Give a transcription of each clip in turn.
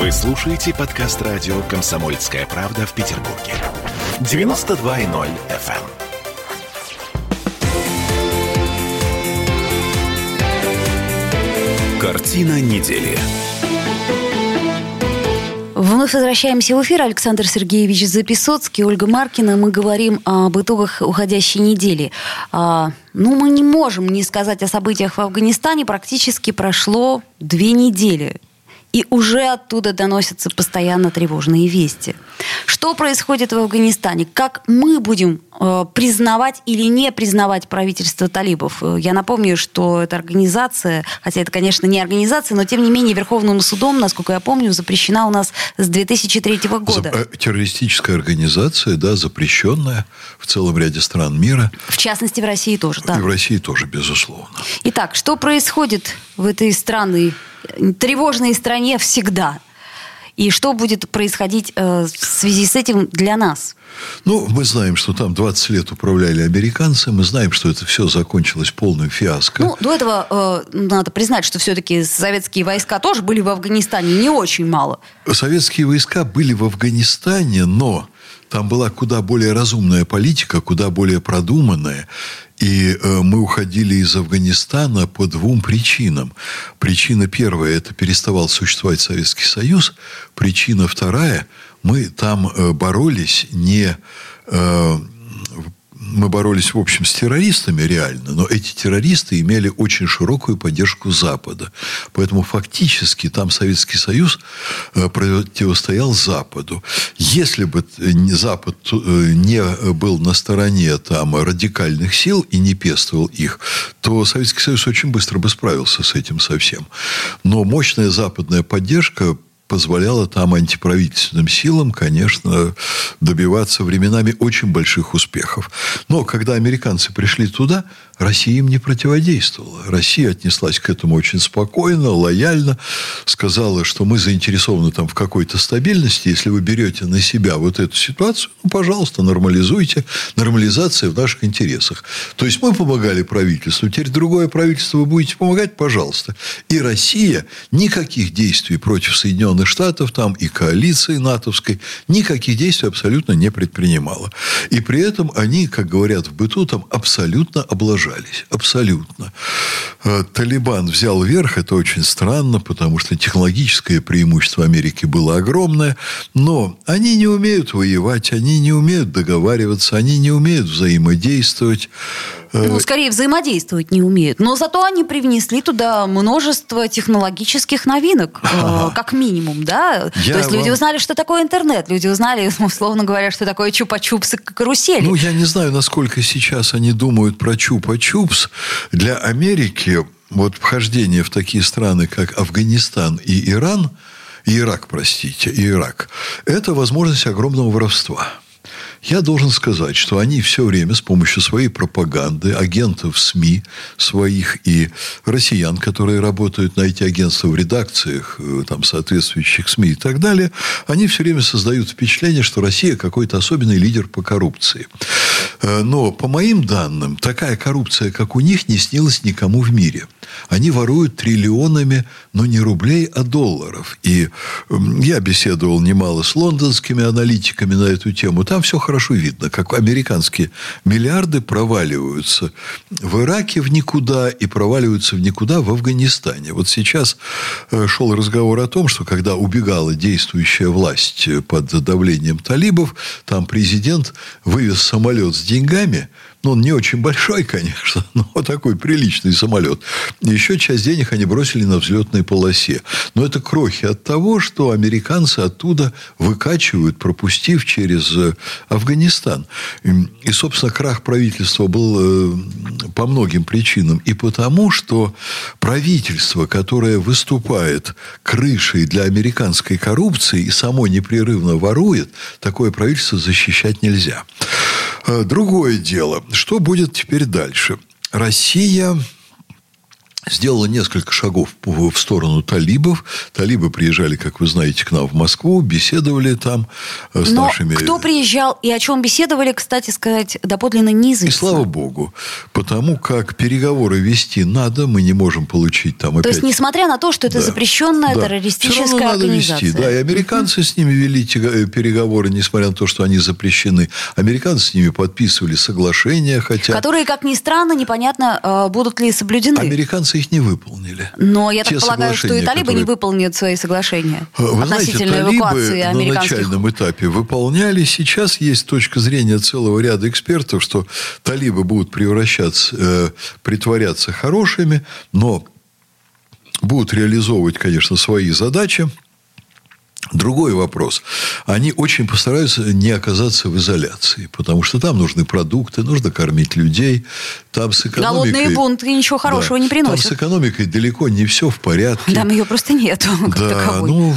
Вы слушаете подкаст радио «Комсомольская правда» в Петербурге. 92.0 FM. Картина недели. Вновь возвращаемся в эфир. Александр Сергеевич Записоцкий, Ольга Маркина. Мы говорим об итогах уходящей недели. А, ну, мы не можем не сказать о событиях в Афганистане. Практически прошло две недели. И уже оттуда доносятся постоянно тревожные вести. Что происходит в Афганистане? Как мы будем э, признавать или не признавать правительство талибов? Э, я напомню, что эта организация, хотя это, конечно, не организация, но тем не менее Верховным судом, насколько я помню, запрещена у нас с 2003 года. Э, террористическая организация, да, запрещенная в целом ряде стран мира. В частности, в России тоже, да. И в России тоже, безусловно. Итак, что происходит в этой странной тревожной стране всегда. И что будет происходить э, в связи с этим для нас? Ну, мы знаем, что там 20 лет управляли американцы. Мы знаем, что это все закончилось полным фиаско. Ну, до этого э, надо признать, что все-таки советские войска тоже были в Афганистане не очень мало. Советские войска были в Афганистане, но там была куда более разумная политика, куда более продуманная. И э, мы уходили из Афганистана по двум причинам. Причина первая – это переставал существовать Советский Союз. Причина вторая – мы там э, боролись не э, мы боролись, в общем, с террористами реально, но эти террористы имели очень широкую поддержку Запада. Поэтому фактически там Советский Союз э, противостоял Западу. Если бы э, Запад э, не был на стороне там, радикальных сил и не пестовал их, то Советский Союз очень быстро бы справился с этим совсем. Но мощная западная поддержка позволяло там антиправительственным силам, конечно, добиваться временами очень больших успехов. Но когда американцы пришли туда, Россия им не противодействовала. Россия отнеслась к этому очень спокойно, лояльно, сказала, что мы заинтересованы там в какой-то стабильности. Если вы берете на себя вот эту ситуацию, ну, пожалуйста, нормализуйте. Нормализация в наших интересах. То есть мы помогали правительству, теперь другое правительство вы будете помогать, пожалуйста. И Россия никаких действий против Соединенных Штатов там и коалиции натовской, никаких действий абсолютно не предпринимала. И при этом они, как говорят в быту, там абсолютно обложали сражались. Абсолютно. Э, Талибан взял верх. Это очень странно, потому что технологическое преимущество Америки было огромное. Но они не умеют воевать, они не умеют договариваться, они не умеют взаимодействовать. Э, ну, скорее всемодействовать не умеют. Но зато они привнесли туда множество технологических новинок, э, как минимум, да? Я То есть люди узнали, что такое интернет, люди узнали, условно говоря, что такое чупа-чупсы карусели. Ну, я не знаю, насколько сейчас они думают про чупа-чупс. Для Америки вот вхождение в такие страны, как Афганистан и Иран, и Ирак, простите, и Ирак, это возможность огромного воровства. Я должен сказать, что они все время с помощью своей пропаганды, агентов СМИ своих и россиян, которые работают на эти агентства в редакциях э, там, соответствующих СМИ и так далее, они все время создают впечатление, что Россия какой-то особенный лидер по коррупции. Э, но, по моим данным, такая коррупция, как у них, не снилась никому в мире. Они воруют триллионами, но не рублей, а долларов. И я беседовал немало с лондонскими аналитиками на эту тему. Там все хорошо видно, как американские миллиарды проваливаются в Ираке в никуда и проваливаются в никуда в Афганистане. Вот сейчас э, шел разговор о том, что когда убегала действующая власть под давлением талибов, там президент вывез самолет с деньгами – ну, он не очень большой, конечно, но такой приличный самолет. Еще часть денег они бросили на взлетной полосе. Но это крохи от того, что американцы оттуда выкачивают, пропустив через э, Афганистан. И, собственно, крах правительства был э, по многим причинам. И потому, что правительство, которое выступает крышей для американской коррупции и само непрерывно ворует, такое правительство защищать нельзя. Э, другое дело, что будет теперь дальше? Россия сделала несколько шагов в сторону талибов. Талибы приезжали, как вы знаете, к нам в Москву, беседовали там э, с Но нашими... кто приезжал и о чем беседовали, кстати сказать, доподлинно неизвестно. И слава богу, потому как переговоры вести надо, мы не можем получить там опять... То есть, несмотря на то, что это Да. запрещенная Да. террористическая Всё равно надо организация. вести. Да, и американцы с ними вели тега- переговоры, несмотря на то, что они запрещены. Американцы с ними подписывали соглашения, хотя... Которые, как ни странно, непонятно, э, будут ли соблюдены. Американцы их не выполнили. Но я Те так полагаю, что и талибы не которые- выполнят свои соглашения Вы знаете, относительно талибы эвакуации на американских. начальном этапе выполняли. Сейчас есть точка зрения целого ряда экспертов, что талибы будут превращаться, э, притворяться хорошими, но будут реализовывать, конечно, свои задачи. Другой вопрос. Они очень постараются не оказаться в изоляции, потому что там нужны продукты, нужно кормить людей. Там с экономикой... Голодные бунты ничего хорошего Да. не приносят. Там с экономикой далеко не все в порядке. Там ее просто нету как Да, таковой. ну,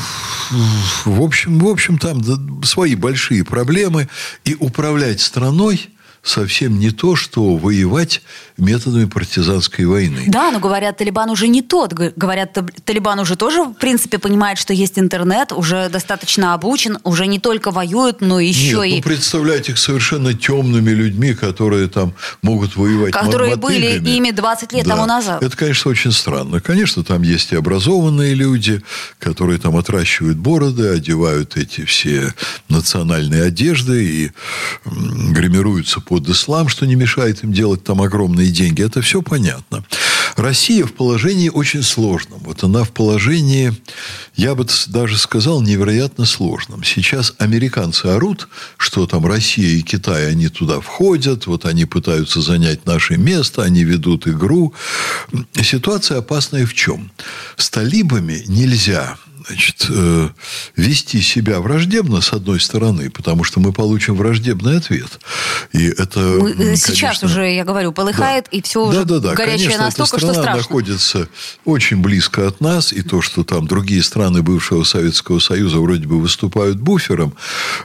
в общем, в общем, там свои большие проблемы. И управлять страной совсем не то, что воевать методами партизанской войны. Да, но говорят, Талибан уже не тот. Говорят, Талибан уже тоже, в принципе, понимает, что есть интернет, уже достаточно обучен, уже не только воюет, но еще Нет, и... ну, представлять их совершенно темными людьми, которые там могут воевать Которые были мотыгами. ими 20 лет тому назад. Это, конечно, очень странно. Конечно, там есть и образованные люди, которые там отращивают бороды, одевают эти все национальные одежды и гримируются под ислам, что не мешает им делать там огромные деньги. Это все понятно. Россия в положении очень сложном. Вот она в положении, я бы даже сказал, невероятно сложном. Сейчас американцы орут, что там Россия и Китай, они туда входят, вот они пытаются занять наше место, они ведут игру. Ситуация опасная в чем? С талибами нельзя значит, э, вести себя враждебно, с одной стороны, потому что мы получим враждебный ответ. И это, Мы, э, м, сейчас конечно, уже, я говорю, полыхает, и все уже да, да, да. горячее Конечно, настолько, эта что страна страшно. находится очень близко от нас, и то, что там другие страны бывшего Советского Союза вроде бы выступают буфером,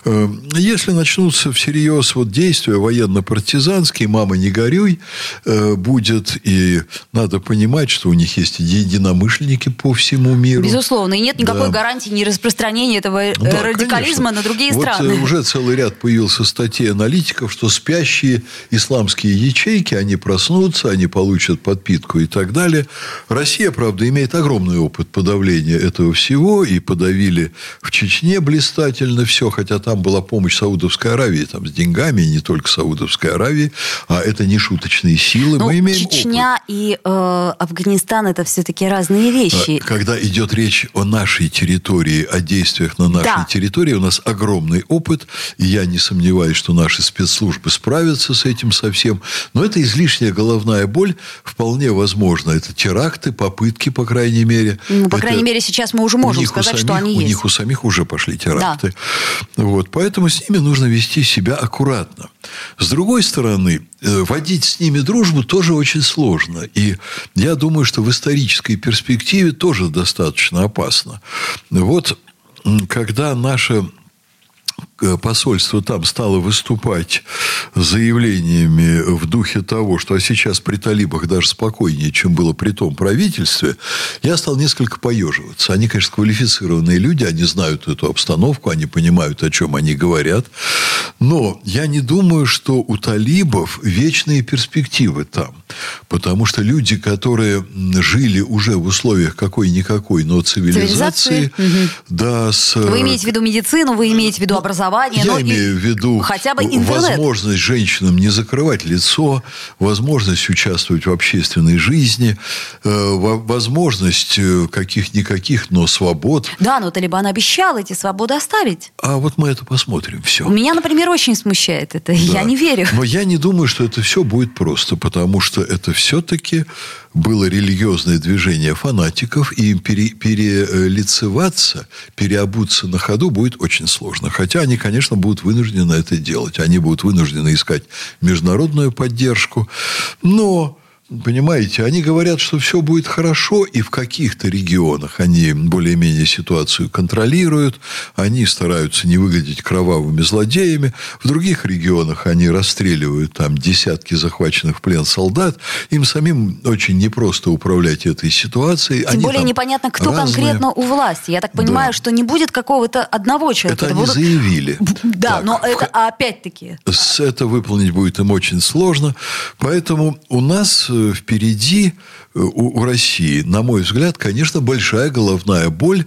э, если начнутся всерьез вот действия военно-партизанские, мама не горюй, э, будет, и надо понимать, что у них есть единомышленники по всему миру. Безусловно, и нет никакой Да. гарантии не распространения этого э, Да, радикализма конечно. на другие вот, страны. э, уже целый ряд появился статей аналитиков, что спящие исламские ячейки, они проснутся, они получат подпитку и так далее. Россия, правда, имеет огромный опыт подавления этого всего, и подавили в Чечне блистательно все, хотя там была помощь Саудовской Аравии, там с деньгами, не только Саудовской Аравии, а это не шуточные силы. Ну, Мы имеем опыт. Чечня и э, Афганистан это все-таки разные вещи. А, Когда идет речь о нашей территории, о действиях на нашей Да. территории, у нас огромный опыт, и я не сомневаюсь, что наши спецслужбы справятся с этим совсем. Но это излишняя головная боль, вполне возможно. Это теракты, попытки, по крайней мере. Ну, по Это- крайней мере, сейчас мы уже у можем у сказать, что самих- они у есть. них у самих уже пошли теракты. Вот, поэтому с ними нужно вести себя аккуратно. С другой стороны, э, водить с ними дружбу тоже очень сложно. И я думаю, что в исторической перспективе тоже достаточно опасно. Вот когда наше э, посольство там стало выступать с заявлениями в духе того, что а сейчас при талибах даже спокойнее, чем было при том правительстве, я стал несколько поеживаться. Они, конечно, квалифицированные люди, они знают эту обстановку, они понимают, о чем они говорят. Но я не думаю, что у талибов вечные перспективы там. Потому что люди, которые жили уже в условиях какой-никакой, но цивилизации, Цивилизации, да, с Вы имеете в виду медицину, вы имеете в виду образование. Я ну, имею в виду хотя бы интернет. возможность женщинам не закрывать лицо, возможность участвовать в общественной жизни, э, во- возможность э, каких-никаких, но свобод. Да, но Талибан обещал эти свободы оставить. А вот мы это посмотрим все. Меня, например, очень смущает это. Я не верю. Но я не думаю, что это все будет просто, потому что это все-таки было религиозное движение фанатиков, и пере- перелицеваться, переобуться на ходу будет очень сложно. Хотя они, конечно, будут вынуждены это делать. Они будут вынуждены искать международную поддержку. Но Понимаете, они говорят, что все будет хорошо, и в каких-то регионах они более-менее ситуацию контролируют, они стараются не выглядеть кровавыми злодеями, в других регионах они расстреливают там десятки захваченных в плен солдат, им самим очень непросто управлять этой ситуацией. Тем они более непонятно, кто разные... конкретно у власти. Я так понимаю, да. что не будет какого-то одного человека. Это, это они будут... заявили. Да, так. но это опять-таки... Это выполнить будет им очень сложно, поэтому у нас э, впереди э, у, у России, на мой взгляд, конечно, большая головная боль,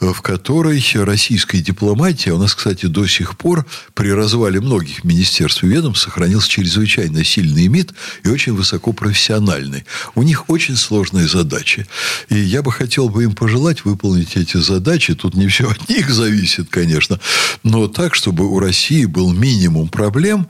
э, в которой российская дипломатия, у нас, кстати, до сих пор при развале многих министерств и ведомств сохранился чрезвычайно сильный МИД и очень высокопрофессиональный. У них очень сложные задачи. И я бы хотел бы им пожелать выполнить эти задачи. Тут не все от них зависит, конечно, но так, чтобы у России был минимум проблем,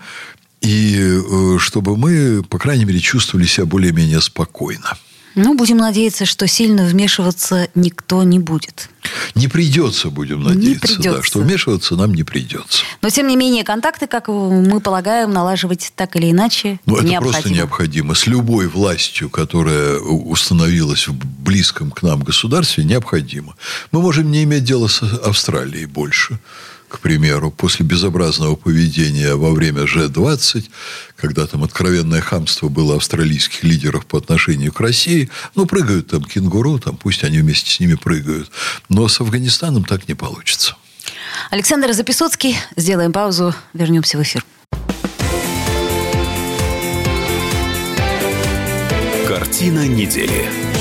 и э, чтобы мы, по крайней мере, чувствовали себя более-менее спокойно. Ну, будем надеяться, что сильно вмешиваться никто не будет. Не придется, будем надеяться, не придется. Да, что вмешиваться нам не придется. Но, тем не менее, контакты, как мы полагаем, налаживать так или иначе ну, это необходимо. просто необходимо. С любой властью, которая установилась в близком к нам государстве, необходимо. Мы можем не иметь дела с Австралией больше к примеру, после безобразного поведения во время G20, когда там откровенное хамство было австралийских лидеров по отношению к России, ну, прыгают там кенгуру, там пусть они вместе с ними прыгают. Но с Афганистаном так не получится. Александр Записоцкий. Сделаем паузу, вернемся в эфир. Картина недели.